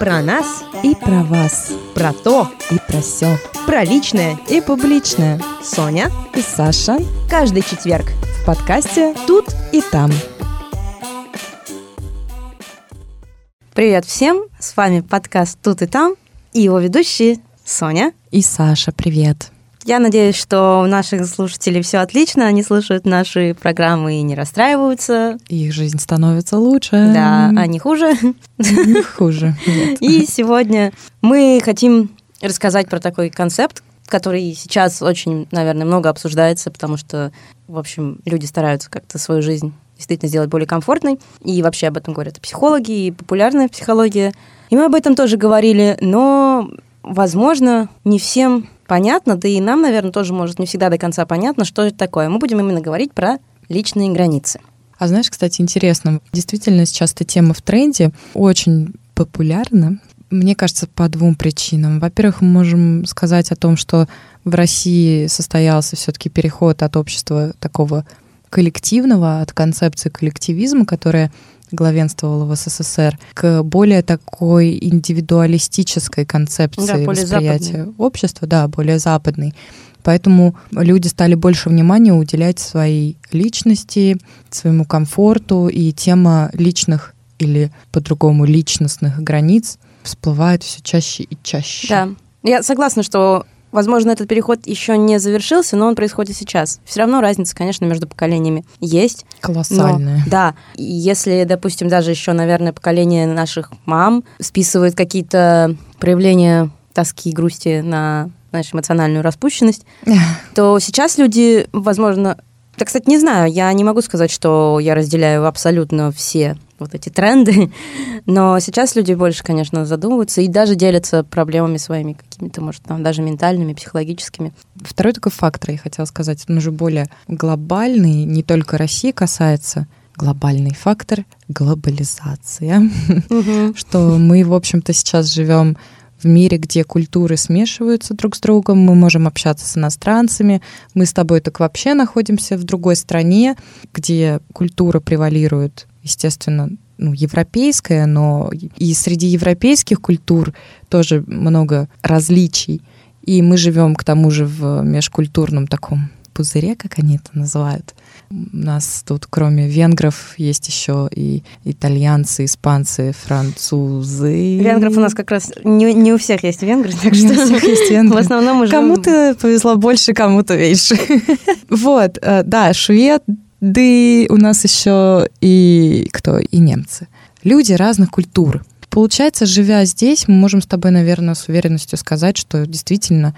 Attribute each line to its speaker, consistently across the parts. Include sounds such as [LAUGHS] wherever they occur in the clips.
Speaker 1: Про нас
Speaker 2: и про вас,
Speaker 1: про то
Speaker 2: и про все,
Speaker 1: про личное
Speaker 2: и публичное.
Speaker 1: Соня
Speaker 2: и Саша
Speaker 1: каждый четверг
Speaker 2: в подкасте «Тут и там».
Speaker 1: Привет всем, с вами подкаст «Тут и там» и его ведущие Соня
Speaker 2: и Саша. Привет.
Speaker 1: Я надеюсь, что у наших слушателей все отлично, они слушают наши программы и не расстраиваются.
Speaker 2: Их жизнь становится лучше.
Speaker 1: Да, а не хуже.
Speaker 2: Не хуже.
Speaker 1: И сегодня мы хотим рассказать про такой концепт, который сейчас очень, наверное, много обсуждается, потому что, в общем, люди стараются как-то свою жизнь действительно сделать более комфортной. И вообще об этом говорят и психологи, и популярная психология. И мы об этом тоже говорили, но, возможно, не всем понятно, да и нам, наверное, тоже может не всегда до конца понятно, что это такое. Мы будем именно говорить про личные границы.
Speaker 2: А знаешь, кстати, интересно, действительно сейчас эта тема в тренде очень популярна. Мне кажется, по двум причинам. Во-первых, мы можем сказать о том, что в России состоялся все-таки переход от общества такого коллективного, от концепции коллективизма, которая главенствовала в СССР, к более такой индивидуалистической концепции да, восприятия западной. общества, да, более западной. Поэтому люди стали больше внимания уделять своей личности, своему комфорту, и тема личных или по-другому личностных границ всплывает все чаще и чаще.
Speaker 1: Да. Я согласна, что Возможно, этот переход еще не завершился, но он происходит сейчас. Все равно разница, конечно, между поколениями есть.
Speaker 2: Колоссальная.
Speaker 1: Но, да. Если, допустим, даже еще, наверное, поколение наших мам списывает какие-то проявления тоски и грусти на знаешь, эмоциональную распущенность, [LAUGHS] то сейчас люди, возможно, да, кстати, не знаю, я не могу сказать, что я разделяю абсолютно все вот эти тренды, [LAUGHS] но сейчас люди больше, конечно, задумываются и даже делятся проблемами своими какими-то, может, там, даже ментальными, психологическими.
Speaker 2: Второй такой фактор, я хотела сказать, он уже более глобальный, не только России касается, глобальный фактор — глобализация, [LAUGHS] что мы, в общем-то, сейчас живем в мире, где культуры смешиваются друг с другом, мы можем общаться с иностранцами, мы с тобой так вообще находимся в другой стране, где культура превалирует естественно, ну, европейская, но и среди европейских культур тоже много различий. И мы живем, к тому же, в межкультурном таком пузыре, как они это называют. У нас тут, кроме венгров, есть еще и итальянцы, испанцы, французы.
Speaker 1: Венгров у нас как раз не, не у всех есть венгры, так не что у всех есть [LAUGHS] венгры. в основном мы
Speaker 2: живем... Кому-то повезло больше, кому-то меньше. [LAUGHS] Вот, э, да, швед, да и у нас еще и кто? И немцы. Люди разных культур. Получается, живя здесь, мы можем с тобой, наверное, с уверенностью сказать, что действительно,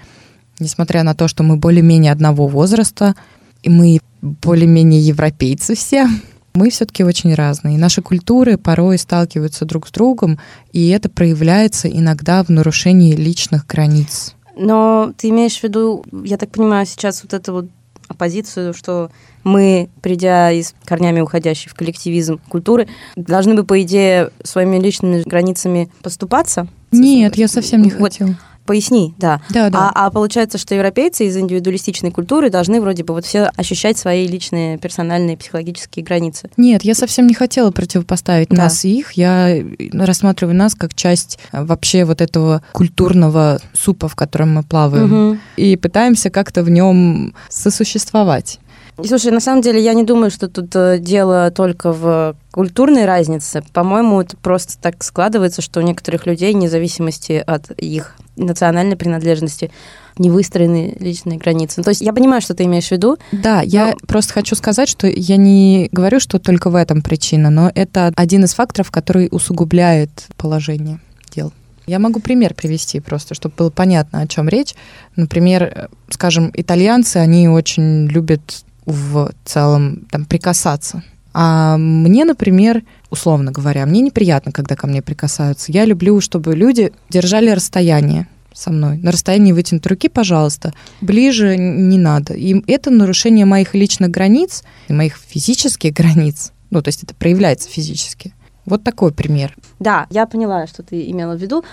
Speaker 2: несмотря на то, что мы более-менее одного возраста, и мы более-менее европейцы все, мы все-таки очень разные. Наши культуры порой сталкиваются друг с другом, и это проявляется иногда в нарушении личных границ.
Speaker 1: Но ты имеешь в виду, я так понимаю, сейчас вот это вот оппозицию, что мы, придя из корнями уходящей в коллективизм культуры, должны бы, по идее, своими личными границами поступаться?
Speaker 2: Нет, я совсем не вот. хотела.
Speaker 1: Поясни, да.
Speaker 2: Да, да.
Speaker 1: А, а получается, что европейцы из индивидуалистичной культуры должны вроде бы вот все ощущать свои личные персональные психологические границы.
Speaker 2: Нет, я совсем не хотела противопоставить да. нас и их. Я рассматриваю нас как часть э, вообще вот этого культурного супа, в котором мы плаваем. Угу. И пытаемся как-то в нем сосуществовать.
Speaker 1: Слушай, на самом деле я не думаю, что тут э, дело только в культурной разнице. По-моему, это просто так складывается, что у некоторых людей, вне зависимости от их национальной принадлежности, не выстроены личные границы. Ну, то есть я понимаю, что ты имеешь в виду.
Speaker 2: Да, но... я просто хочу сказать, что я не говорю, что только в этом причина, но это один из факторов, который усугубляет положение дел. Я могу пример привести просто, чтобы было понятно, о чем речь. Например, э, скажем, итальянцы, они очень любят в целом там прикасаться. А мне, например, условно говоря, мне неприятно, когда ко мне прикасаются. Я люблю, чтобы люди держали расстояние со мной. На расстоянии вытянутой руки, пожалуйста. Ближе не надо. И это нарушение моих личных границ, моих физических границ. Ну, то есть это проявляется физически. Вот такой пример.
Speaker 1: Да, я поняла, что ты имела в виду.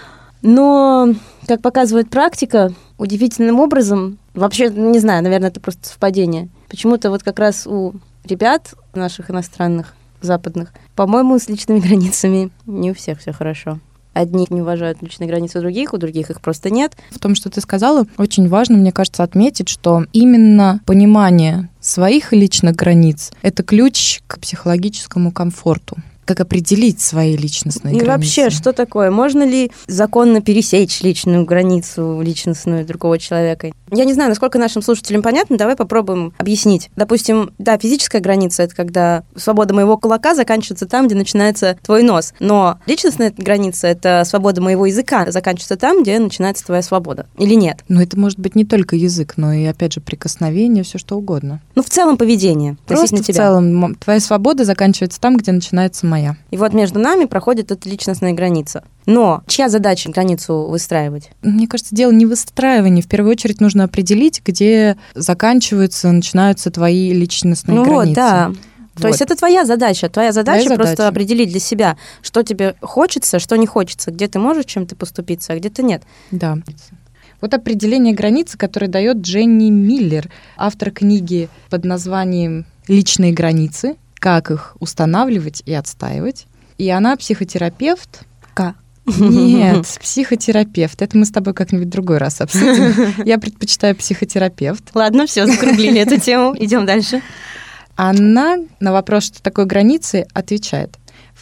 Speaker 1: Но, как показывает практика, удивительным образом, вообще, не знаю, наверное, это просто совпадение, почему-то вот как раз у ребят наших иностранных, западных, по-моему, с личными [LAUGHS] границами не у всех все хорошо. одни не уважают личные границы других, у других их просто нет.
Speaker 2: В том, что ты сказала, очень важно, мне кажется, отметить, что именно понимание своих личных границ — это ключ к психологическому комфорту как определить свои личностные
Speaker 1: и
Speaker 2: границы.
Speaker 1: И вообще, что такое? Можно ли законно пересечь личную границу личностную другого человека? Я не знаю, насколько нашим слушателям понятно, давай попробуем объяснить. Допустим, да, физическая граница — это когда свобода моего кулака заканчивается там, где начинается твой нос. Но личностная граница — это свобода моего языка заканчивается там, где начинается твоя свобода. Или нет?
Speaker 2: Но это может быть не только язык, но и, опять же, прикосновение, все что угодно.
Speaker 1: Ну, в целом поведение.
Speaker 2: Просто в целом твоя свобода заканчивается там, где начинается моя моя.
Speaker 1: И вот между нами проходит эта личностная граница. Но чья задача границу выстраивать?
Speaker 2: Мне кажется, дело не в выстраивании. В первую очередь нужно определить, где заканчиваются, начинаются твои личностные
Speaker 1: ну
Speaker 2: границы.
Speaker 1: Вот, да. То есть это твоя задача. Твоя задача твоя просто задача. определить для себя, что тебе хочется, что не хочется, где ты можешь чем-то поступиться, а где ты нет.
Speaker 2: Да. Вот определение границы, которое дает Дженни Миллер, автор книги под названием «Личные границы как их устанавливать и отстаивать. И она психотерапевт.
Speaker 1: К.
Speaker 2: Нет, [LAUGHS] психотерапевт. Это мы с тобой как-нибудь другой раз обсудим. [LAUGHS] Я предпочитаю психотерапевт.
Speaker 1: Ладно, все, закруглили эту тему. Идем дальше.
Speaker 2: Она на вопрос, что такое границы, отвечает.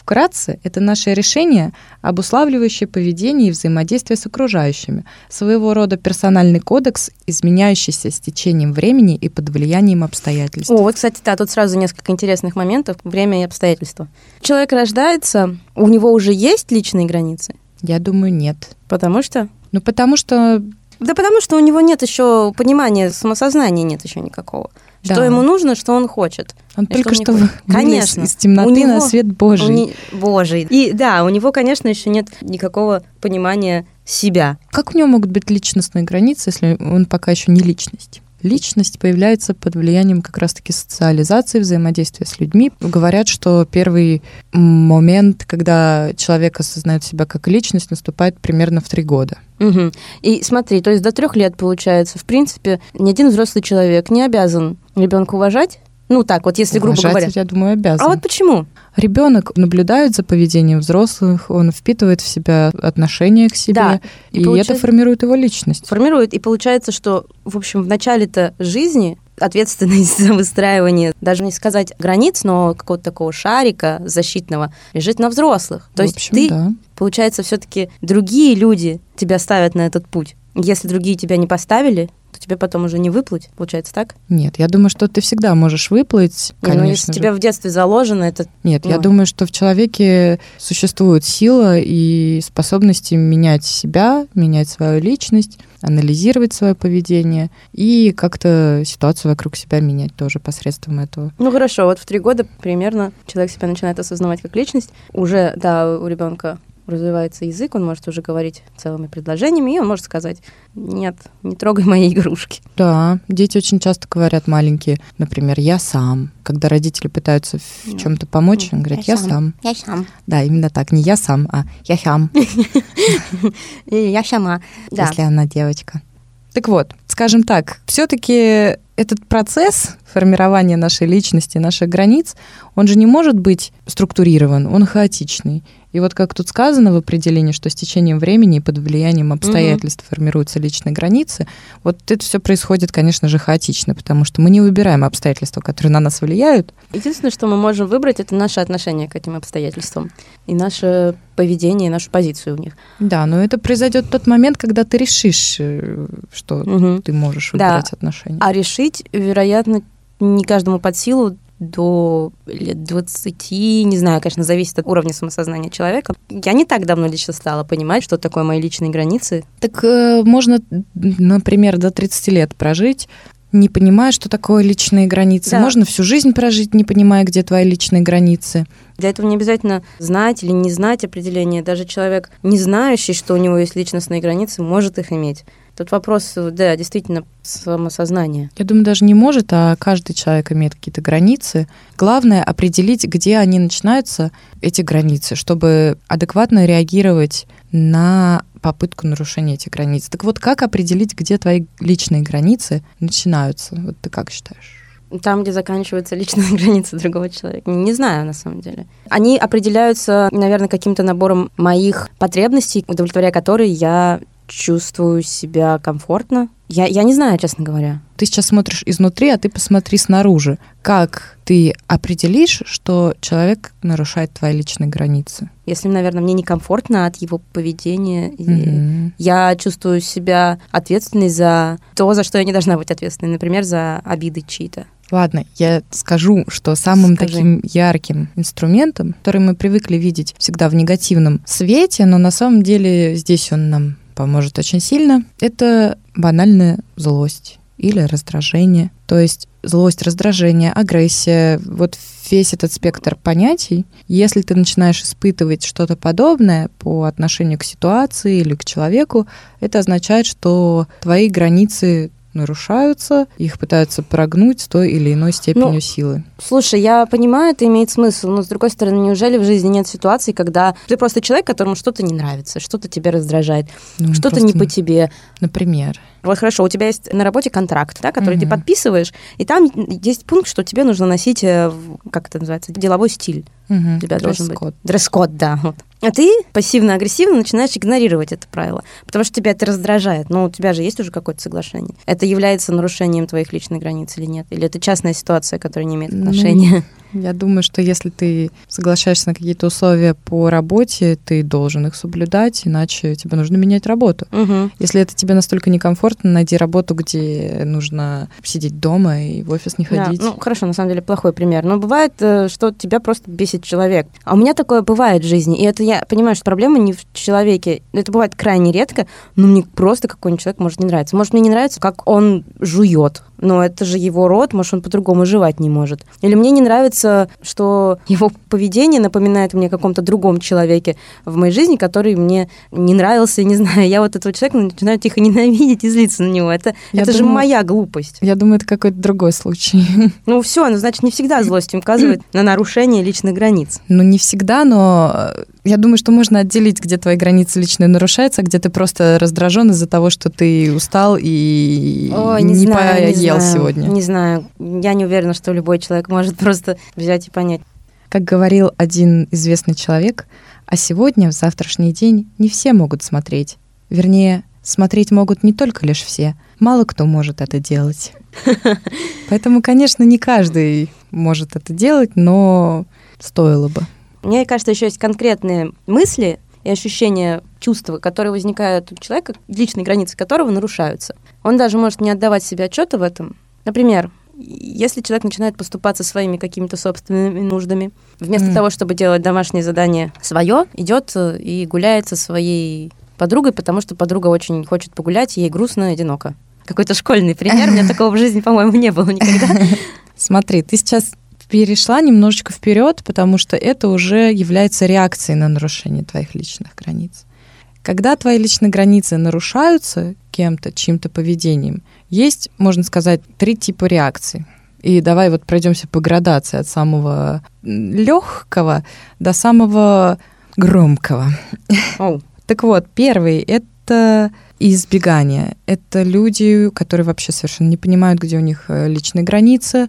Speaker 2: Вкратце, это наше решение, обуславливающее поведение и взаимодействие с окружающими, своего рода персональный кодекс, изменяющийся с течением времени и под влиянием обстоятельств.
Speaker 1: О, вот, кстати, да, тут сразу несколько интересных моментов. Время и обстоятельства. Человек рождается, у него уже есть личные границы?
Speaker 2: Я думаю, нет.
Speaker 1: Потому что?
Speaker 2: Ну, потому что...
Speaker 1: Да потому что у него нет еще понимания, самосознания нет еще никакого. Да. Что ему нужно, что он хочет.
Speaker 2: Он только что, что конечно из темноты него, на свет Божий.
Speaker 1: Не, Божий. И да, у него, конечно, еще нет никакого понимания себя.
Speaker 2: Как у него могут быть личностные границы, если он пока еще не личность? Личность появляется под влиянием как раз-таки социализации, взаимодействия с людьми. Говорят, что первый момент, когда человек осознает себя как личность, наступает примерно в три года.
Speaker 1: Угу. И смотри, то есть до трех лет получается, в принципе, ни один взрослый человек не обязан ребенка уважать, ну так вот, если грубо
Speaker 2: Уважать,
Speaker 1: говоря.
Speaker 2: я думаю, обязан.
Speaker 1: А вот почему?
Speaker 2: Ребенок наблюдает за поведением взрослых, он впитывает в себя отношение к себе, да. и, и получается, это формирует его личность.
Speaker 1: Формирует, и получается, что, в общем, в начале-то жизни ответственность [LAUGHS] за выстраивание, даже не сказать границ, но какого-то такого шарика защитного лежит на взрослых. То в есть общем, ты, да. получается, все-таки другие люди тебя ставят на этот путь. Если другие тебя не поставили, то тебе потом уже не выплыть, получается так?
Speaker 2: Нет, я думаю, что ты всегда можешь выплыть, конечно. Ну, если
Speaker 1: же. тебя в детстве заложено, это...
Speaker 2: Нет, ну. я думаю, что в человеке существует сила и способности менять себя, менять свою личность, анализировать свое поведение и как-то ситуацию вокруг себя менять тоже посредством этого.
Speaker 1: Ну хорошо, вот в три года примерно человек себя начинает осознавать как личность. Уже, да, у ребенка развивается язык, он может уже говорить целыми предложениями, и он может сказать, нет, не трогай мои игрушки.
Speaker 2: Да, дети очень часто говорят маленькие, например, я сам. Когда родители пытаются в чем-то помочь, он говорит, я, я сам.
Speaker 1: Я сам.
Speaker 2: Да, именно так, не я сам, а я сам. [LAUGHS]
Speaker 1: Я сама.
Speaker 2: Если она девочка. Так вот, скажем так, все-таки этот процесс формирования нашей личности, наших границ, он же не может быть структурирован, он хаотичный. И вот как тут сказано в определении, что с течением времени и под влиянием обстоятельств угу. формируются личные границы, вот это все происходит, конечно же, хаотично, потому что мы не выбираем обстоятельства, которые на нас влияют.
Speaker 1: Единственное, что мы можем выбрать, это наше отношение к этим обстоятельствам и наше поведение, и нашу позицию в них.
Speaker 2: Да, но это произойдет в тот момент, когда ты решишь, э, что угу. ты можешь выбирать да. отношения.
Speaker 1: А решить, вероятно, не каждому под силу до лет 20, не знаю, конечно, зависит от уровня самосознания человека. Я не так давно лично стала понимать, что такое мои личные границы.
Speaker 2: Так э, можно, например, до 30 лет прожить, не понимая, что такое личные границы. Да. Можно всю жизнь прожить, не понимая, где твои личные границы.
Speaker 1: Для этого не обязательно знать или не знать определения. Даже человек, не знающий, что у него есть личностные границы, может их иметь. Тут вопрос, да, действительно, самосознания.
Speaker 2: Я думаю, даже не может, а каждый человек имеет какие-то границы. Главное определить, где они начинаются, эти границы, чтобы адекватно реагировать на попытку нарушения этих границ. Так вот, как определить, где твои личные границы начинаются? Вот ты как считаешь?
Speaker 1: Там, где заканчиваются личные [LAUGHS] границы другого человека. Не знаю, на самом деле. Они определяются, наверное, каким-то набором моих потребностей, удовлетворяя которые я чувствую себя комфортно. Я, я не знаю, честно говоря.
Speaker 2: Ты сейчас смотришь изнутри, а ты посмотри снаружи. Как ты определишь, что человек нарушает твои личные границы?
Speaker 1: Если, наверное, мне некомфортно от его поведения, mm-hmm. я чувствую себя ответственной за то, за что я не должна быть ответственной, например, за обиды чьи-то.
Speaker 2: Ладно, я скажу, что самым Скажи. таким ярким инструментом, который мы привыкли видеть всегда в негативном свете, но на самом деле здесь он нам поможет очень сильно, это банальная злость или раздражение. То есть злость, раздражение, агрессия, вот весь этот спектр понятий, если ты начинаешь испытывать что-то подобное по отношению к ситуации или к человеку, это означает, что твои границы нарушаются, их пытаются прогнуть с той или иной степенью ну, силы.
Speaker 1: Слушай, я понимаю, это имеет смысл, но с другой стороны, неужели в жизни нет ситуации, когда ты просто человек, которому что-то не нравится, что-то тебя раздражает, ну, что-то не по тебе.
Speaker 2: Например.
Speaker 1: Вот хорошо, у тебя есть на работе контракт, да, который угу. ты подписываешь, и там есть пункт, что тебе нужно носить, э, как это называется, деловой стиль.
Speaker 2: Угу. У тебя должен быть.
Speaker 1: Дресс-код, да. Вот. А ты пассивно-агрессивно начинаешь игнорировать это правило, потому что тебя это раздражает. Но у тебя же есть уже какое-то соглашение. Это является нарушением твоих личных границ или нет? Или это частная ситуация, которая не имеет отношения?
Speaker 2: Я думаю, что если ты соглашаешься на какие-то условия по работе, ты должен их соблюдать, иначе тебе нужно менять работу.
Speaker 1: Угу.
Speaker 2: Если это тебе настолько некомфортно, найди работу, где нужно сидеть дома и в офис не ходить.
Speaker 1: Да, ну, хорошо, на самом деле плохой пример. Но бывает, э, что тебя просто бесит человек. А у меня такое бывает в жизни. И это я понимаю, что проблема не в человеке. Это бывает крайне редко, но мне просто какой-нибудь человек может не нравиться. Может, мне не нравится, как он жует но это же его род, может, он по-другому жевать не может. Или мне не нравится, что его поведение напоминает мне о каком-то другом человеке в моей жизни, который мне не нравился, не знаю, я вот этого человека начинаю тихо ненавидеть и злиться на него. Это, это думаю, же моя глупость.
Speaker 2: Я думаю, это какой-то другой случай. [LAUGHS]
Speaker 1: Ну все, ну значит, не всегда злость указывает на нарушение личных границ.
Speaker 2: Ну не всегда, но я думаю, что можно отделить, где твои границы личные нарушаются, а где ты просто раздражен из-за того, что ты устал и
Speaker 1: Ой, не, не знаю, поел не знаю, сегодня. Не знаю. Я не уверена, что любой человек может [LAUGHS] просто взять и понять.
Speaker 2: Как говорил один известный человек, а сегодня, в завтрашний день, не все могут смотреть. Вернее, смотреть могут не только лишь все. Мало кто может это делать. [LAUGHS] Поэтому, конечно, не каждый может это делать, но стоило бы.
Speaker 1: Мне кажется, еще есть конкретные мысли и ощущения, чувства, которые возникают у человека, личные границы которого нарушаются. Он даже может не отдавать себе отчета в этом. Например, если человек начинает поступаться своими какими-то собственными нуждами, вместо mm. того, чтобы делать домашнее задание свое, идет э, и гуляет со своей подругой, потому что подруга очень хочет погулять, ей грустно и одиноко. Какой-то школьный пример. У меня [LAUGHS] такого в жизни, по-моему, не было никогда.
Speaker 2: Смотри, ты сейчас перешла немножечко вперед, потому что это уже является реакцией на нарушение твоих личных границ. Когда твои личные границы нарушаются кем-то, чьим-то поведением, есть, можно сказать, три типа реакций. И давай вот пройдемся по градации от самого легкого до самого громкого.
Speaker 1: Oh. [LAUGHS]
Speaker 2: Так вот, первый — это избегание. Это люди, которые вообще совершенно не понимают, где у них э, личные границы,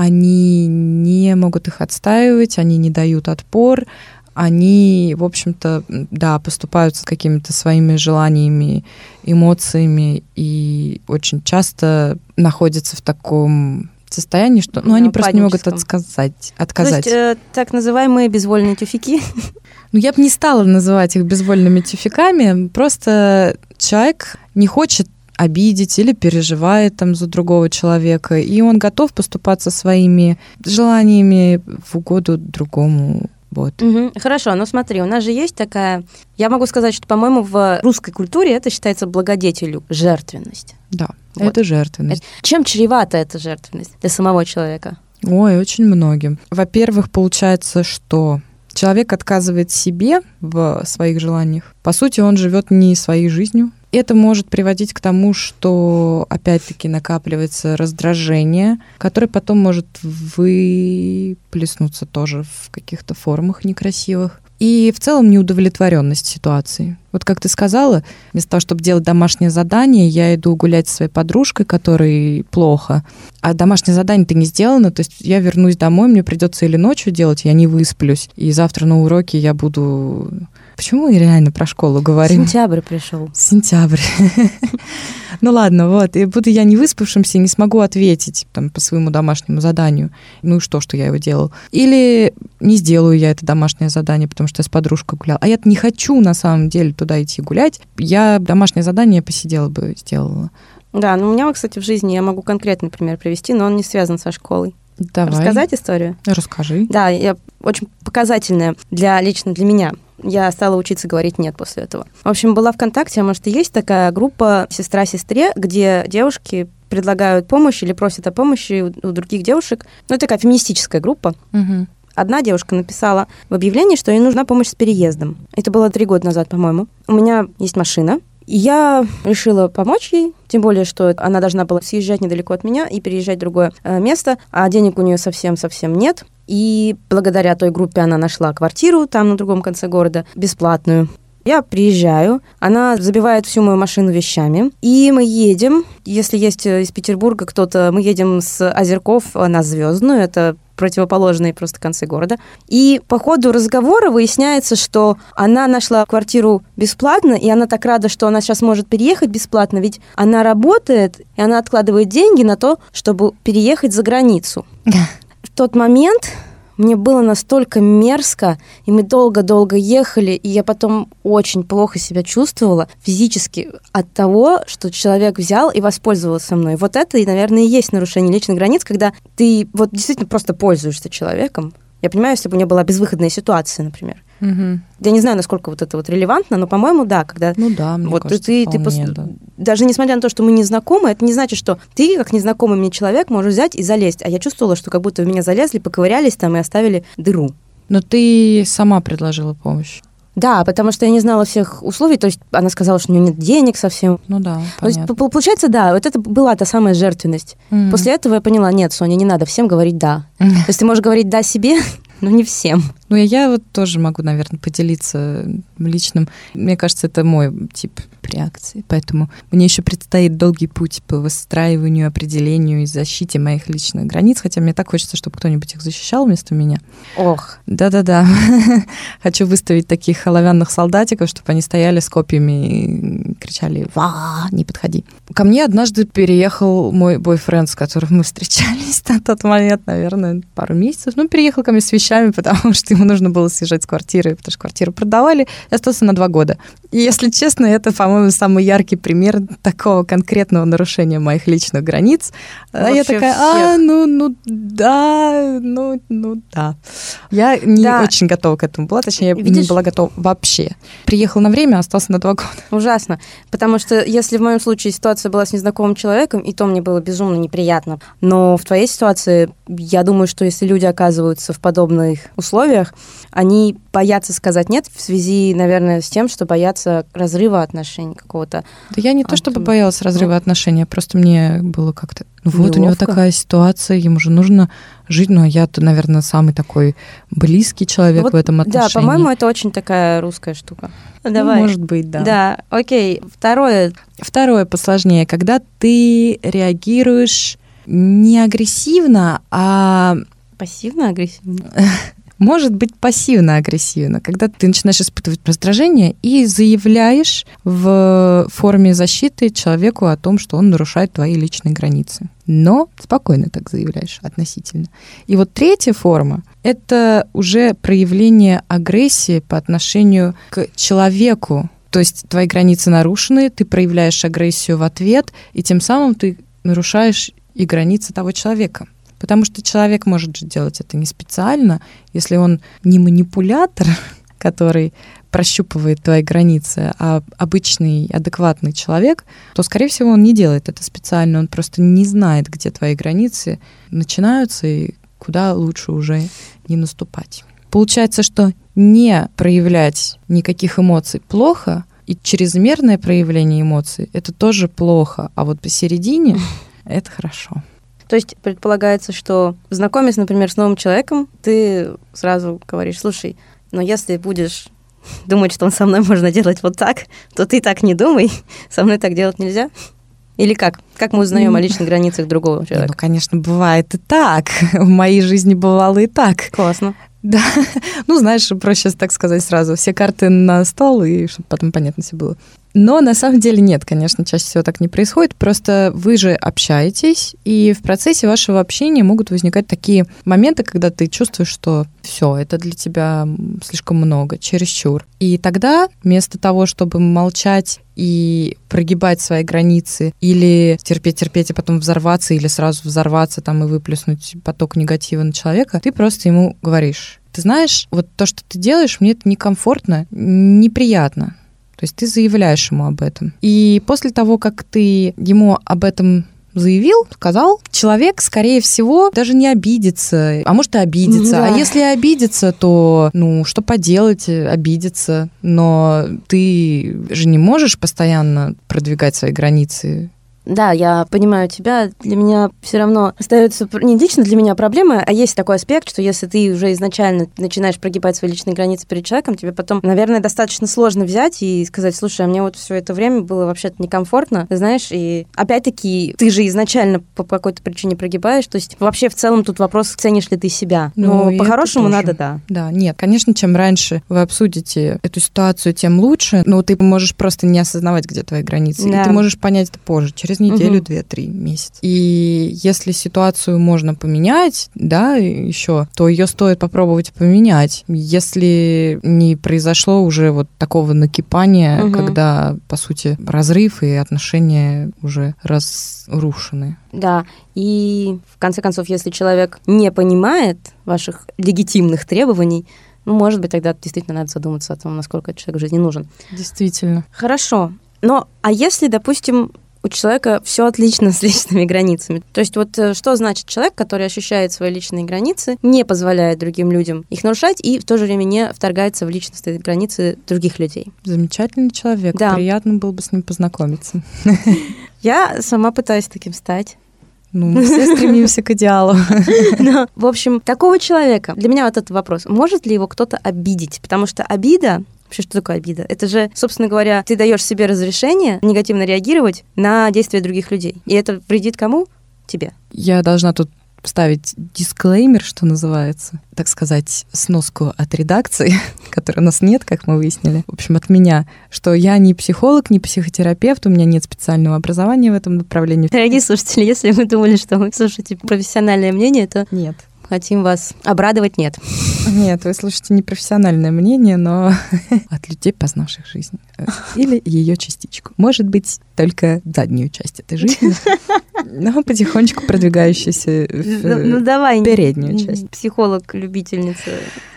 Speaker 2: они не могут их отстаивать, они не дают отпор, они, в общем-то, да, поступают с какими-то своими желаниями, эмоциями и очень часто находятся в таком состоянии, что ну, они просто не могут отказать. отказать.
Speaker 1: То есть, э, так называемые безвольные тюфяки?
Speaker 2: Ну, я бы не стала называть их безвольными тюфяками, просто человек не хочет обидеть или переживает там за другого человека, и он готов поступаться своими желаниями в угоду другому вот.
Speaker 1: Угу. Хорошо, но смотри, у нас же есть такая... Я могу сказать, что, по-моему, в русской культуре это считается благодетелью, жертвенность.
Speaker 2: Да, вот. это жертвенность.
Speaker 1: Чем чревата эта жертвенность для самого человека?
Speaker 2: Ой, очень многим. Во-первых, получается, что человек отказывает себе в своих желаниях. По сути, он живет не своей жизнью, это может приводить к тому, что опять-таки накапливается раздражение, которое потом может выплеснуться тоже в каких-то формах некрасивых. и в целом неудовлетворенность ситуации. Вот как ты сказала, вместо того, чтобы делать домашнее задание, я иду гулять со своей подружкой, которой плохо, а домашнее задание ты не сделано, то есть я вернусь домой, мне придется или ночью делать, я не высплюсь, и завтра на уроке я буду Почему мы реально про школу говорим?
Speaker 1: Сентябрь пришел.
Speaker 2: Сентябрь. [LAUGHS] Ну ладно, вот. И буду я не выспавшимся, не смогу ответить там, по своему домашнему заданию. Ну и что, что я его делал? Или не сделаю я это домашнее задание, потому что я с подружкой гуляла. А я не хочу на самом деле туда идти гулять. Я домашнее задание посидела бы, сделала.
Speaker 1: Да, ну у меня, кстати, в жизни я могу конкретный пример привести, но он не связан со школой.
Speaker 2: Давай.
Speaker 1: Рассказать историю?
Speaker 2: Расскажи.
Speaker 1: Да, я очень показательная для лично для меня я стала учиться говорить «нет» после этого. В общем, была ВКонтакте, а может и есть такая группа «Сестра сестре», где девушки предлагают помощь или просят о помощи у, у других девушек. Ну, это такая феминистическая группа.
Speaker 2: Угу.
Speaker 1: Одна девушка написала в объявлении, что ей нужна помощь с переездом. Это было три года назад, по-моему. У меня есть машина, я решила помочь ей, тем более, что она должна была съезжать недалеко от меня и переезжать в другое э, место, а денег у нее совсем-совсем нет. И благодаря той группе она нашла квартиру там на другом конце города, бесплатную. Я приезжаю, она забивает всю мою машину вещами, и мы едем. Если есть э, из Петербурга кто-то, мы едем с Озерков на Звездную, это противоположные просто концы города. И по ходу разговора выясняется, что она нашла квартиру бесплатно, и она так рада, что она сейчас может переехать бесплатно, ведь она работает, и она откладывает деньги на то, чтобы переехать за границу. В тот момент мне было настолько мерзко, и мы долго-долго ехали, и я потом очень плохо себя чувствовала физически от того, что человек взял и воспользовался мной. Вот это, наверное, и есть нарушение личных границ, когда ты вот действительно просто пользуешься человеком. Я понимаю, если бы у меня была безвыходная ситуация, например.
Speaker 2: Угу.
Speaker 1: Я не знаю, насколько вот это вот релевантно, но, по-моему, да, когда...
Speaker 2: Ну да, мне
Speaker 1: вот
Speaker 2: кажется,
Speaker 1: ты, ты пос...
Speaker 2: да.
Speaker 1: Даже несмотря на то, что мы не знакомы, это не значит, что ты, как незнакомый мне человек, можешь взять и залезть. А я чувствовала, что как будто в меня залезли, поковырялись там и оставили дыру.
Speaker 2: Но ты сама предложила помощь.
Speaker 1: Да, потому что я не знала всех условий, то есть она сказала, что у нее нет денег совсем.
Speaker 2: Ну да,
Speaker 1: То есть,
Speaker 2: понятно.
Speaker 1: по- получается, да, вот это была та самая жертвенность.
Speaker 2: Мгм.
Speaker 1: После этого я поняла, нет, Соня, не надо всем говорить «да». То есть ты можешь говорить «да» себе, [LAUGHS] но не всем.
Speaker 2: Ну, я вот тоже могу, наверное, поделиться личным. Мне кажется, это мой тип реакции. Поэтому мне еще предстоит долгий путь по выстраиванию, определению и защите моих личных границ. Хотя мне так хочется, чтобы кто-нибудь их защищал вместо меня.
Speaker 1: Ох,
Speaker 2: Да-да-да. [LAUGHS] Хочу выставить таких оловянных солдатиков, чтобы они стояли с копьями и кричали «Ва, не подходи». Ко мне однажды переехал мой бойфренд, с которым мы встречались [LAUGHS] на тот момент, наверное, пару месяцев. Ну, переехал ко мне с вещами, [LAUGHS] потому что ему нужно было съезжать с квартиры, потому что квартиру продавали, и остался на два года. Если честно, это, по-моему, самый яркий пример такого конкретного нарушения моих личных границ. А я
Speaker 1: Вообще
Speaker 2: такая, а,
Speaker 1: всех.
Speaker 2: ну, ну, да, ну, ну, да. Я не
Speaker 1: Да.
Speaker 2: очень готова к этому была, точнее, я не
Speaker 1: Видишь?
Speaker 2: была готова вообще. Приехал на время, остался на два года.
Speaker 1: ужасно. Потому что если в моем случае ситуация была с незнакомым человеком, и то мне было безумно неприятно. Но в твоей ситуации, я думаю, что если люди оказываются в подобных условиях, они боятся сказать нет в связи, наверное, с тем, что боятся разрыва отношений какого-то.
Speaker 2: Да я не то
Speaker 1: А,
Speaker 2: чтобы боялась разрыва отношений, просто мне было как-то... Ну вот у него такая ситуация, ему же нужно жить, но я-то, наверное, самый такой близкий человек
Speaker 1: Вот,
Speaker 2: в этом
Speaker 1: Да,
Speaker 2: отношении.
Speaker 1: по-моему, это очень такая русская штука.
Speaker 2: Ну,
Speaker 1: Давай.
Speaker 2: может быть, да.
Speaker 1: Да, окей. Второе.
Speaker 2: Второе посложнее, когда ты реагируешь не агрессивно, а
Speaker 1: Пассивно-агрессивно. [LAUGHS]
Speaker 2: может быть пассивно-агрессивно, когда ты начинаешь испытывать раздражение и заявляешь в форме защиты человеку о том, что он нарушает твои личные границы. Но спокойно так заявляешь относительно. И вот третья форма — это уже проявление агрессии по отношению к человеку. То есть твои границы нарушены, ты проявляешь агрессию в ответ, и тем самым ты нарушаешь и границы того человека. Потому что человек может же делать это не специально, если он не манипулятор, [LAUGHS] который прощупывает твои границы, а обычный адекватный человек, то, скорее всего, он не делает это специально, он просто не знает, где твои границы начинаются и куда лучше уже не наступать. Получается, что не проявлять никаких эмоций плохо, и чрезмерное проявление эмоций это тоже плохо, а вот посередине это хорошо.
Speaker 1: То есть предполагается, что знакомясь, например, с новым человеком, ты сразу говоришь, слушай, Но если будешь [LAUGHS] думать, что он со мной можно делать вот так, то ты так не думай, [LAUGHS] со мной так делать нельзя. Или как? Как мы узнаем о личных границах другого человека?
Speaker 2: Ну, конечно, бывает и так. [LAUGHS] В моей жизни бывало и так.
Speaker 1: Классно.
Speaker 2: Да. Ну, знаешь, проще так сказать сразу. Все карты на стол, и чтобы потом понятно все было. Но на самом деле нет, конечно, чаще всего так не происходит. Просто вы же общаетесь, и в процессе вашего общения могут возникать такие моменты, когда ты чувствуешь, что все, это для тебя слишком много, чересчур. И тогда вместо того, чтобы молчать и прогибать свои границы, или терпеть-терпеть, и потом взорваться, или сразу взорваться там и выплеснуть поток негатива на человека, ты просто ему говоришь, ты знаешь, вот то, что ты делаешь, мне это некомфортно, неприятно. То есть ты заявляешь ему об этом. И после того, как ты ему об этом заявил, сказал, человек, скорее всего, даже не обидится, а может и обидится. Да. А если обидится, то, ну, что поделать, обидится. Но ты же не можешь постоянно продвигать свои границы
Speaker 1: да, я понимаю тебя. Для меня все равно остается не лично для меня проблема, а есть такой аспект, что если ты уже изначально начинаешь прогибать свои личные границы перед человеком, тебе потом, наверное, достаточно сложно взять и сказать, слушай, а мне вот все это время было вообще-то некомфортно, знаешь, и опять-таки ты же изначально по какой-то причине прогибаешь, то есть вообще в целом тут вопрос, ценишь ли ты себя. Но ну, по-хорошему надо, да.
Speaker 2: Да, нет, конечно, чем раньше вы обсудите эту ситуацию, тем лучше, но ты можешь просто не осознавать, где твои границы, да. и ты можешь понять это позже, через неделю, угу. две, три месяца. И если ситуацию можно поменять, да, еще, то ее стоит попробовать поменять. Если не произошло уже вот такого накипания, угу. когда, по сути, разрыв и отношения уже разрушены.
Speaker 1: Да, и в конце концов, если человек не понимает ваших легитимных требований, ну, может быть, тогда действительно надо задуматься о том, насколько этот человек в жизни нужен.
Speaker 2: Действительно.
Speaker 1: Хорошо. Но, а если, допустим, у человека все отлично с личными границами. То есть вот э, что значит человек, который ощущает свои личные границы, не позволяет другим людям их нарушать и в то же время не вторгается в личностные границы других людей.
Speaker 2: Замечательный человек. Да. Приятно было бы с ним познакомиться. [LAUGHS]
Speaker 1: Я сама пытаюсь таким стать.
Speaker 2: Ну, мы [LAUGHS] все стремимся к идеалу. [LAUGHS]
Speaker 1: Но, в общем, такого человека, для меня вот этот вопрос, может ли его кто-то обидеть? Потому что обида Вообще, что такое обида? Это же, собственно говоря, ты даешь себе разрешение негативно реагировать на действия других людей. И это вредит кому? Тебе.
Speaker 2: Я должна тут вставить дисклеймер, что называется, так сказать, сноску от редакции, [LAUGHS] которой у нас нет, как мы выяснили. В общем, от меня, что я не психолог, не психотерапевт, у меня нет специального образования в этом направлении.
Speaker 1: Дорогие слушатели, если вы думали, что вы слушаете профессиональное мнение, то
Speaker 2: нет
Speaker 1: хотим вас обрадовать, нет.
Speaker 2: Нет, вы слушаете непрофессиональное мнение, но [LAUGHS] от людей, познавших жизнь. [LAUGHS] Или ее частичку. Может быть, только заднюю часть этой жизни, [LAUGHS] но потихонечку продвигающуюся в ну, ну, давай, переднюю часть.
Speaker 1: Психолог-любительница.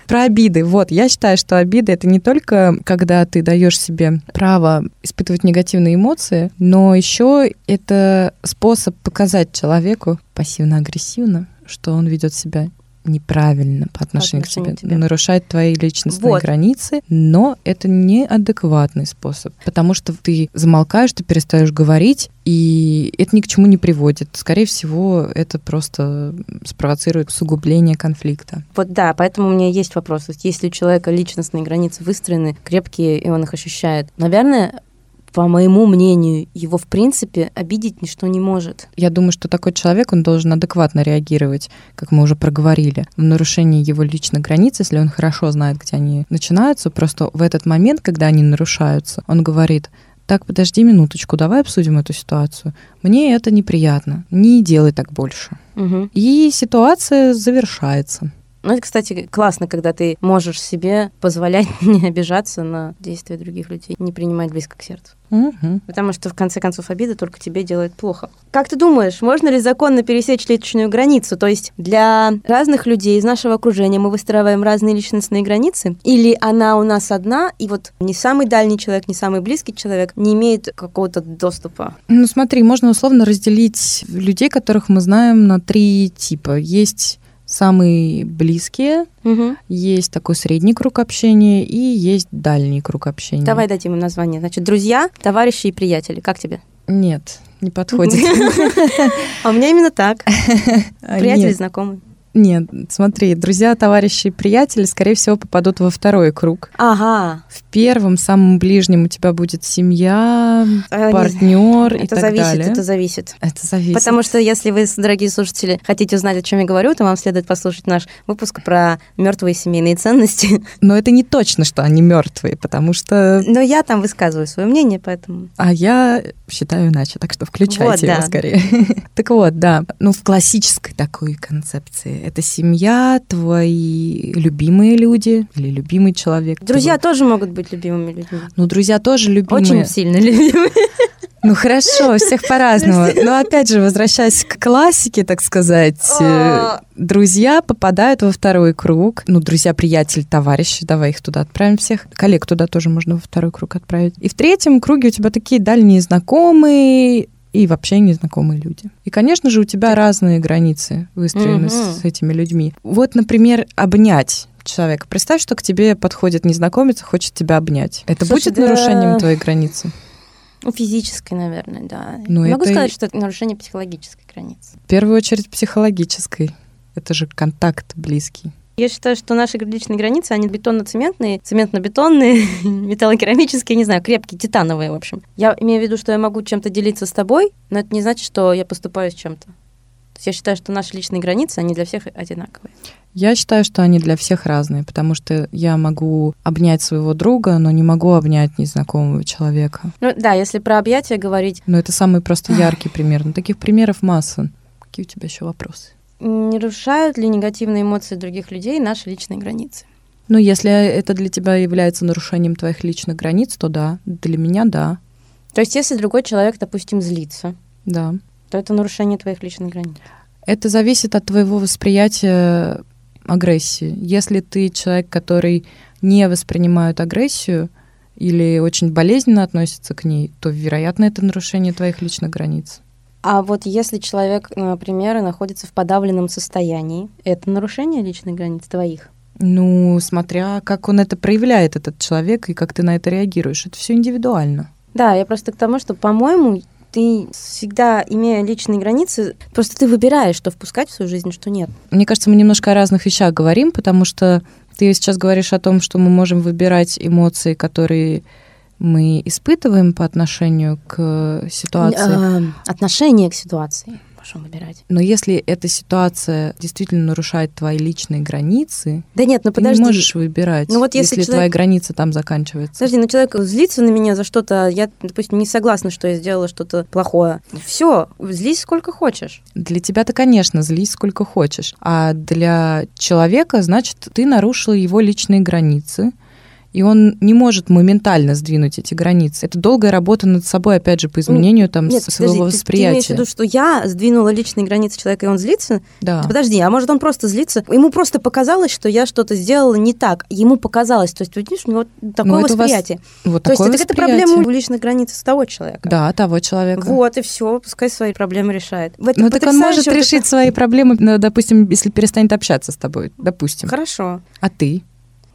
Speaker 2: Про обиды. Вот, я считаю, что обида это не только когда ты даешь себе право испытывать негативные эмоции, но еще это способ показать человеку пассивно-агрессивно, что он ведет себя неправильно по отношению, по отношению к тебе, тебе, нарушает твои личностные вот. границы, но это неадекватный способ, потому что ты замолкаешь, ты перестаешь говорить, и это ни к чему не приводит. Скорее всего, это просто спровоцирует усугубление конфликта.
Speaker 1: Вот да, поэтому у меня есть вопрос. Если у человека личностные границы выстроены, крепкие, и он их ощущает, наверное, по моему мнению, его, в принципе, обидеть ничто не может.
Speaker 2: Я думаю, что такой человек, он должен адекватно реагировать, как мы уже проговорили, в нарушении его личных границ, если он хорошо знает, где они начинаются. Просто в этот момент, когда они нарушаются, он говорит, так, подожди минуточку, давай обсудим эту ситуацию. Мне это неприятно. Не делай так больше. Угу. И ситуация завершается.
Speaker 1: Ну, это, кстати, классно, когда ты можешь себе позволять [LAUGHS] не обижаться на действия других людей, не принимать близко к сердцу. Угу. Потому что, в конце концов, обида только тебе делает плохо. Как ты думаешь, можно ли законно пересечь личную границу? То есть для разных людей из нашего окружения мы выстраиваем разные личностные границы? Или она у нас одна, и вот не самый дальний человек, не самый близкий человек не имеет какого-то доступа?
Speaker 2: Ну, смотри, можно условно разделить людей, которых мы знаем, на три типа. Есть самые близкие, угу. есть такой средний круг общения и есть дальний круг общения.
Speaker 1: Давай дадим им название. Значит, друзья, товарищи и приятели. Как тебе?
Speaker 2: Нет, не подходит. [LAUGHS]
Speaker 1: А у меня именно так. [LAUGHS] Приятели, знакомые.
Speaker 2: Нет, смотри, друзья, товарищи, приятели, скорее всего, попадут во второй круг.
Speaker 1: Ага.
Speaker 2: В первом, самом ближнем у тебя будет семья,
Speaker 1: А, не
Speaker 2: партнер и так
Speaker 1: зависит,
Speaker 2: далее.
Speaker 1: это зависит.
Speaker 2: Это зависит.
Speaker 1: Потому что если вы, дорогие слушатели, хотите узнать, о чем я говорю, то вам следует послушать наш выпуск про мертвые семейные ценности. [LAUGHS]
Speaker 2: Но это не точно, что они мертвые, потому что...
Speaker 1: Но я там высказываю свое мнение, поэтому...
Speaker 2: А я считаю иначе, так что включайте
Speaker 1: Вот,
Speaker 2: его
Speaker 1: да.
Speaker 2: скорее. [LAUGHS] Так вот, да. Ну, в классической такой концепции. Это семья, твои любимые люди или любимый человек.
Speaker 1: Друзья
Speaker 2: Твой-
Speaker 1: тоже могут быть любимыми людьми.
Speaker 2: Ну, друзья тоже любимые.
Speaker 1: Очень сильно любимые. [LAUGHS]
Speaker 2: Ну хорошо, у всех по-разному. Но опять же, возвращаясь к классике, так сказать, э,
Speaker 1: А.
Speaker 2: друзья попадают во второй круг. Ну, друзья, приятели, товарищи, давай их туда отправим всех. Коллег туда тоже можно во второй круг отправить. И в третьем круге у тебя такие дальние знакомые и вообще незнакомые люди. И, конечно же, у тебя разные границы выстроены с,
Speaker 1: Мгм.
Speaker 2: с этими людьми. Вот, например, обнять человека. Представь, что к тебе подходит незнакомец и хочет тебя обнять. Это
Speaker 1: Слушай,
Speaker 2: будет
Speaker 1: да.
Speaker 2: нарушением твоей границы?
Speaker 1: Ну, физической, наверное, да.
Speaker 2: Ну,
Speaker 1: Не Могу
Speaker 2: это
Speaker 1: сказать, что это нарушение психологической границы.
Speaker 2: В первую очередь психологической. Это же контакт близкий.
Speaker 1: Я считаю, что наши личные границы, они бетонно-цементные, цементно-бетонные, [LAUGHS] металлокерамические, не знаю, крепкие, титановые, в общем. Я имею в виду, что я могу чем-то делиться с тобой, но это не значит, что я поступаю с чем-то. То есть я считаю, что наши личные границы, они для всех одинаковые.
Speaker 2: Я считаю, что они для всех разные, потому что я могу обнять своего друга, но не могу обнять незнакомого человека.
Speaker 1: Ну да, если про объятия говорить,
Speaker 2: Но это самый просто яркий пример. Но таких примеров масса. Какие у тебя еще вопросы?
Speaker 1: Не нарушают ли негативные эмоции других людей наши личные границы?
Speaker 2: Ну, если это для тебя является нарушением твоих личных границ, то да. Для меня да.
Speaker 1: То есть если другой человек, допустим, злится,
Speaker 2: Да.
Speaker 1: то это нарушение твоих личных границ.
Speaker 2: Это зависит от твоего восприятия агрессии. Если ты человек, который не воспринимает агрессию или очень болезненно относится к ней, то, вероятно, это нарушение твоих личных границ.
Speaker 1: А вот если человек, например, находится в подавленном состоянии, это нарушение личных границ твоих?
Speaker 2: Ну, смотря как он это проявляет, этот человек, и как ты на это реагируешь. Это все индивидуально.
Speaker 1: Да, я просто к тому, что, по-моему, ты всегда, имея личные границы, просто ты выбираешь, что впускать в свою жизнь, что нет.
Speaker 2: Мне кажется, мы немножко о разных вещах говорим, потому что ты сейчас говоришь о том, что мы можем выбирать эмоции, которые мы испытываем по отношению к ситуации.
Speaker 1: Э, Отношение к ситуации можем выбирать.
Speaker 2: Но если эта ситуация действительно нарушает твои личные границы,
Speaker 1: Да нет, ну
Speaker 2: ты
Speaker 1: подожди.
Speaker 2: не можешь выбирать,
Speaker 1: Ну вот если
Speaker 2: если
Speaker 1: человек-
Speaker 2: твоя граница там заканчивается.
Speaker 1: Подожди, ну человек злится на меня за что-то, я, допустим, не согласна, что я сделала что-то плохое. Все, злись сколько хочешь.
Speaker 2: Для тебя-то, конечно, злись сколько хочешь. А для человека, значит, ты нарушил его личные границы, и он не может моментально сдвинуть эти границы. Это долгая работа над собой, опять же, по изменению там
Speaker 1: Нет,
Speaker 2: своего
Speaker 1: подожди, ты- Ты, имеешь в
Speaker 2: восприятия.
Speaker 1: виду, что я сдвинула личные границы человека, и он злится?
Speaker 2: Да.
Speaker 1: Подожди, а может он просто злится? Ему просто показалось, что я что-то сделала не так. Ему показалось. То есть, видишь, у него такое
Speaker 2: Ну, это у вас
Speaker 1: восприятие.
Speaker 2: Вот
Speaker 1: То есть
Speaker 2: такое
Speaker 1: это, это
Speaker 2: восприятие.
Speaker 1: проблема личных границ того человека.
Speaker 2: Да, того человека.
Speaker 1: Вот, и все, пускай свои проблемы решает. В этом
Speaker 2: Ну так он может решить свои проблемы, ну, допустим, если перестанет общаться с тобой,
Speaker 1: это-
Speaker 2: допустим.
Speaker 1: Хорошо.
Speaker 2: А ты?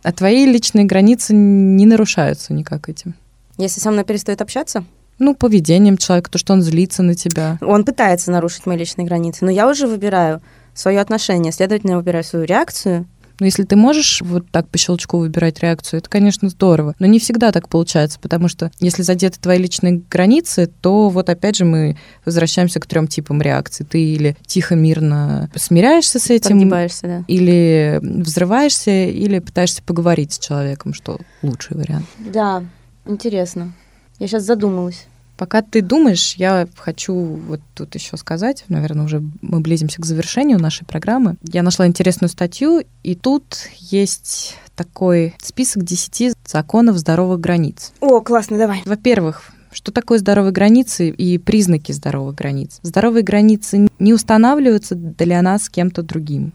Speaker 2: А твои личные границы не нарушаются никак этим.
Speaker 1: Если со мной перестает общаться,
Speaker 2: Ну, поведением человека, то, что он злится на тебя.
Speaker 1: он пытается нарушить мои личные границы, но я уже выбираю свое отношение, следовательно, я выбираю свою реакцию.
Speaker 2: Но если ты можешь вот так по щелчку выбирать реакцию, это, конечно, здорово. Но не всегда так получается, потому что если задеты твои личные границы, то вот опять же мы возвращаемся к трем типам реакций. Ты или тихо, мирно смиряешься с этим,
Speaker 1: Прогибаешься, да.
Speaker 2: или взрываешься, или пытаешься поговорить с человеком, что лучший вариант.
Speaker 1: Да, интересно. Я сейчас задумалась.
Speaker 2: Пока ты думаешь, я хочу вот тут еще сказать, наверное, уже мы близимся к завершению нашей программы. Я нашла интересную статью, и тут есть такой список 10 законов здоровых границ.
Speaker 1: О, классно, давай.
Speaker 2: Во-первых, что такое здоровые границы и признаки здоровых границ? Здоровые границы не устанавливаются для нас кем-то другим,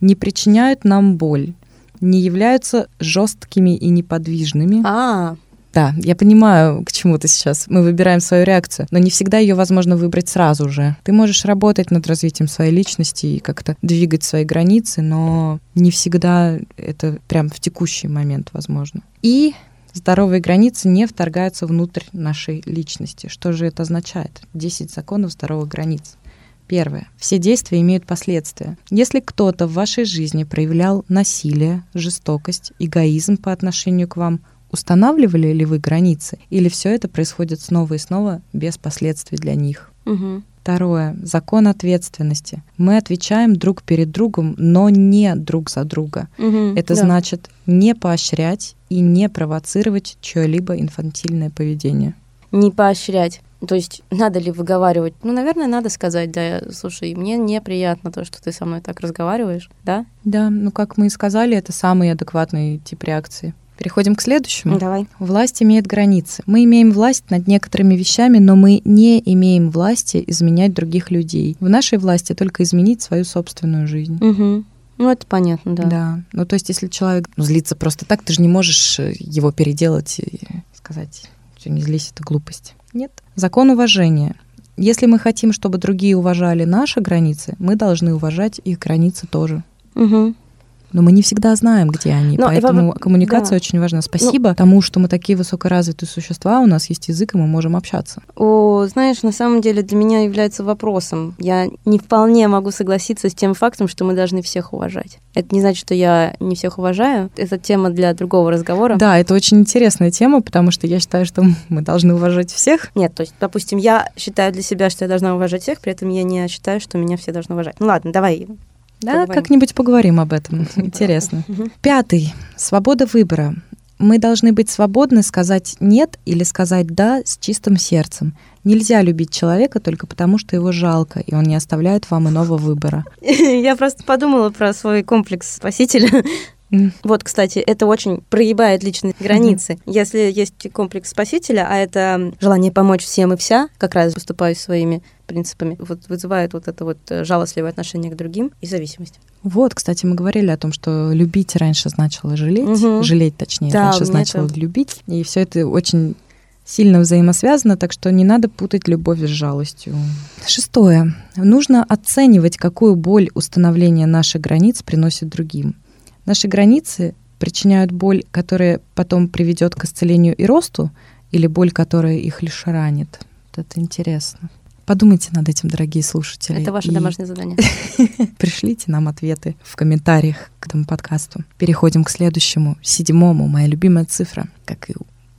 Speaker 2: не причиняют нам боль, не являются жесткими и неподвижными,
Speaker 1: А,
Speaker 2: да, я понимаю, к чему ты сейчас. Мы выбираем свою реакцию, но не всегда ее возможно выбрать сразу же. Ты можешь работать над развитием своей личности и как-то двигать свои границы, но не всегда это прям в текущий момент возможно. И здоровые границы не вторгаются внутрь нашей личности. Что же это означает? 10 законов здоровых границ. Первое. Все действия имеют последствия. Если кто-то в вашей жизни проявлял насилие, жестокость, эгоизм по отношению к вам, устанавливали ли вы границы? Или все это происходит снова и снова без последствий для них?
Speaker 1: Угу.
Speaker 2: Второе. Закон ответственности. Мы отвечаем друг перед другом, но не друг за друга.
Speaker 1: Угу.
Speaker 2: Это
Speaker 1: Да.
Speaker 2: значит не поощрять и не провоцировать чье-либо инфантильное поведение.
Speaker 1: Не поощрять. То есть надо ли выговаривать? Ну, наверное, надо сказать, да, слушай, мне неприятно то, что ты со мной так разговариваешь, да?
Speaker 2: Да, ну как мы и сказали, это самый адекватный тип реакции. Переходим к следующему.
Speaker 1: Давай.
Speaker 2: Власть имеет границы. Мы имеем власть над некоторыми вещами, но мы не имеем власти изменять других людей. В нашей власти только изменить свою собственную жизнь.
Speaker 1: Угу. Ну, это понятно, да.
Speaker 2: Да. Ну, то есть, если человек ну, злится просто так, ты же не можешь э, его переделать и сказать, что не злись, это глупость. Нет. Закон уважения. Если мы хотим, чтобы другие уважали наши границы, мы должны уважать их границы тоже.
Speaker 1: Угу.
Speaker 2: Но мы не всегда знаем, где они,
Speaker 1: Но,
Speaker 2: поэтому
Speaker 1: и,
Speaker 2: коммуникация
Speaker 1: да.
Speaker 2: очень важна. Спасибо тому, что мы такие высокоразвитые существа, у нас есть язык, и мы можем общаться.
Speaker 1: О, знаешь, на самом деле для меня является вопросом. Я не вполне могу согласиться с тем фактом, что мы должны всех уважать. Это не значит, что я не всех уважаю. Это тема для другого разговора.
Speaker 2: Да, это очень интересная тема, потому что я считаю, что [LAUGHS] мы должны уважать всех.
Speaker 1: Нет, то есть, допустим, я считаю для себя, что я должна уважать всех, при этом я не считаю, что меня все должны уважать. Ну ладно, давай.
Speaker 2: Да,
Speaker 1: Поговорим.
Speaker 2: как-нибудь поговорим об этом. [LAUGHS] Интересно. Пятый. Свобода выбора. Мы должны быть свободны сказать «нет» или сказать «да» с чистым сердцем. Нельзя любить человека только потому, что его жалко, и он не оставляет вам иного выбора. [LAUGHS]
Speaker 1: Я просто подумала про свой комплекс спасителя. Вот, кстати, это очень проебает личные границы. Если есть комплекс спасителя, а это желание помочь всем и вся, как раз поступаю своими принципами, вот вызывает вот это вот э, жалостливое отношение к другим и зависимость.
Speaker 2: Вот, кстати, мы говорили о том, что любить раньше значило жалеть,
Speaker 1: Мгм.
Speaker 2: жалеть точнее,
Speaker 1: Да,
Speaker 2: раньше значило
Speaker 1: это-
Speaker 2: любить, и все это очень сильно взаимосвязано, так что не надо путать любовь с жалостью. Шестое. Нужно оценивать, какую боль установление наших границ приносит другим. Наши границы причиняют боль, которая потом приведет к исцелению и росту, или боль, которая их лишь ранит. Вот это интересно. Подумайте над этим, дорогие слушатели.
Speaker 1: Это ваше
Speaker 2: и
Speaker 1: домашнее задание. [LAUGHS]
Speaker 2: Пришлите нам ответы в комментариях к этому подкасту. Переходим к следующему, седьмому, моя любимая цифра, как и,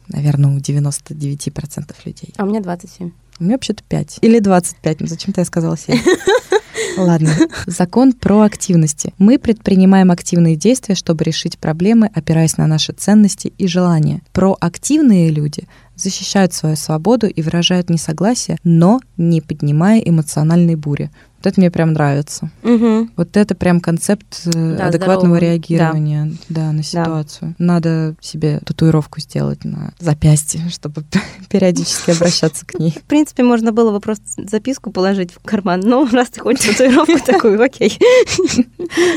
Speaker 2: наверное, у 99% людей.
Speaker 1: А у меня 27.
Speaker 2: У меня вообще-то 5 или 25, но зачем-то я сказала 7. [LAUGHS] Ладно. Закон проактивности. Мы предпринимаем активные действия, чтобы решить проблемы, опираясь на наши ценности и желания. Проактивные люди защищают свою свободу и выражают несогласие, но не поднимая эмоциональной бури. Вот это мне прям нравится.
Speaker 1: Угу.
Speaker 2: Вот это прям концепт э,
Speaker 1: Да,
Speaker 2: адекватного
Speaker 1: здорового.
Speaker 2: реагирования да. на ситуацию. Надо себе татуировку сделать на запястье, [LAUGHS] чтобы [LAUGHS] периодически обращаться к ней.
Speaker 1: В принципе, можно было бы просто записку положить в карман. Ну, раз ты хочешь татуировку [LAUGHS] такую, окей.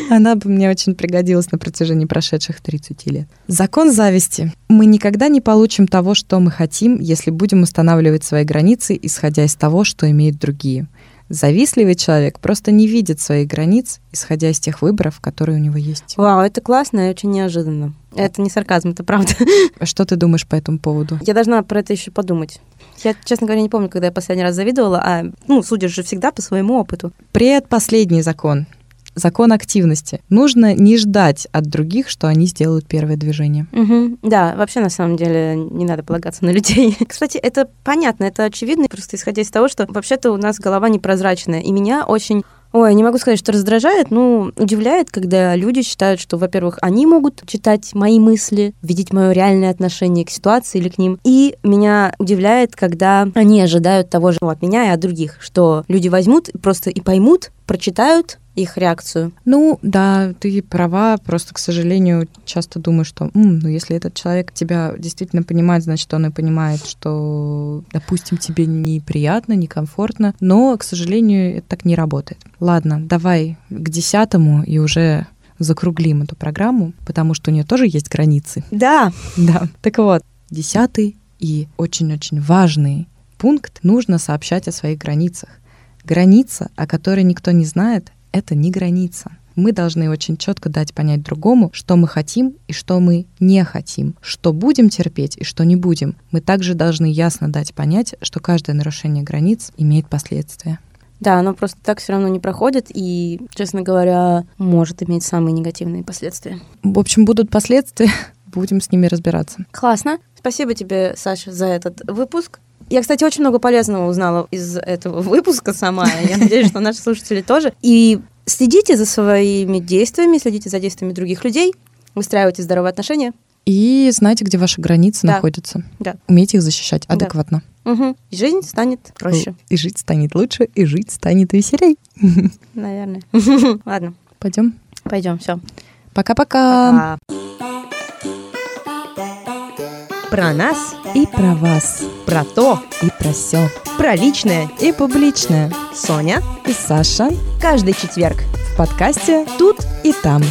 Speaker 2: Она бы мне очень пригодилась на протяжении прошедших 30 лет. Закон зависти. Мы никогда не получим того, что мы хотим, если будем устанавливать свои границы, исходя из того, что имеют другие. Завистливый человек просто не видит своих границ, исходя из тех выборов, которые у него есть.
Speaker 1: Вау, это классно и очень неожиданно. Это не сарказм, это правда. [LAUGHS]
Speaker 2: Что ты думаешь по этому поводу?
Speaker 1: Я должна про это еще подумать. Я, честно говоря, не помню, когда я последний раз завидовала, а, ну, судишь же всегда по своему опыту.
Speaker 2: Предпоследний закон. Закон активности. Нужно не ждать от других, что они сделают первое движение.
Speaker 1: Мгм. Да, вообще, на самом деле, не надо полагаться на людей. [LAUGHS] Кстати, это понятно, это очевидно, просто исходя из того, что вообще-то у нас голова непрозрачная. И меня очень Ой, не могу сказать, что раздражает, но удивляет, когда люди считают, что, во-первых, они могут читать мои мысли, видеть мое реальное отношение к ситуации или к ним. И меня удивляет, когда они ожидают того же от меня и от других, что люди возьмут просто и поймут, прочитают их реакцию.
Speaker 2: Ну, да, ты права, просто, к сожалению, часто думаю, что, «М, ну, если этот человек тебя действительно понимает, значит, он и понимает, что, допустим, тебе неприятно, некомфортно, но, к сожалению, это так не работает. Ладно, давай к десятому и уже закруглим эту программу, потому что у нее тоже есть границы.
Speaker 1: Да, [LAUGHS]
Speaker 2: Да. Так вот, десятый и очень-очень важный пункт нужно сообщать о своих границах. Граница, о которой никто не знает, это не граница. Мы должны очень четко дать понять другому, что мы хотим и что мы не хотим, что будем терпеть и что не будем. Мы также должны ясно дать понять, что каждое нарушение границ имеет последствия.
Speaker 1: Да, оно просто так все равно не проходит и, честно говоря, может иметь самые негативные последствия.
Speaker 2: В общем, будут последствия, [LAUGHS] будем с ними разбираться.
Speaker 1: Классно. Спасибо тебе, Саша, за этот выпуск. Я, кстати, очень много полезного узнала из этого выпуска сама. Я надеюсь, что наши слушатели тоже. И следите за своими действиями, следите за действиями других людей, выстраивайте здоровые отношения.
Speaker 2: И знайте, где ваши границы да. находятся.
Speaker 1: Да.
Speaker 2: Умейте их защищать адекватно.
Speaker 1: Да. Угу. И жизнь станет проще.
Speaker 2: И жить станет лучше, и жить станет веселей.
Speaker 1: Наверное. [LAUGHS] Ладно.
Speaker 2: Пойдем?
Speaker 1: Пойдем, все.
Speaker 2: Пока-пока.
Speaker 1: Про нас
Speaker 2: и про вас.
Speaker 1: Про то
Speaker 2: и про все.
Speaker 1: Про личное
Speaker 2: и публичное.
Speaker 1: Соня
Speaker 2: и Саша.
Speaker 1: Каждый четверг
Speaker 2: в подкасте «Тут и там».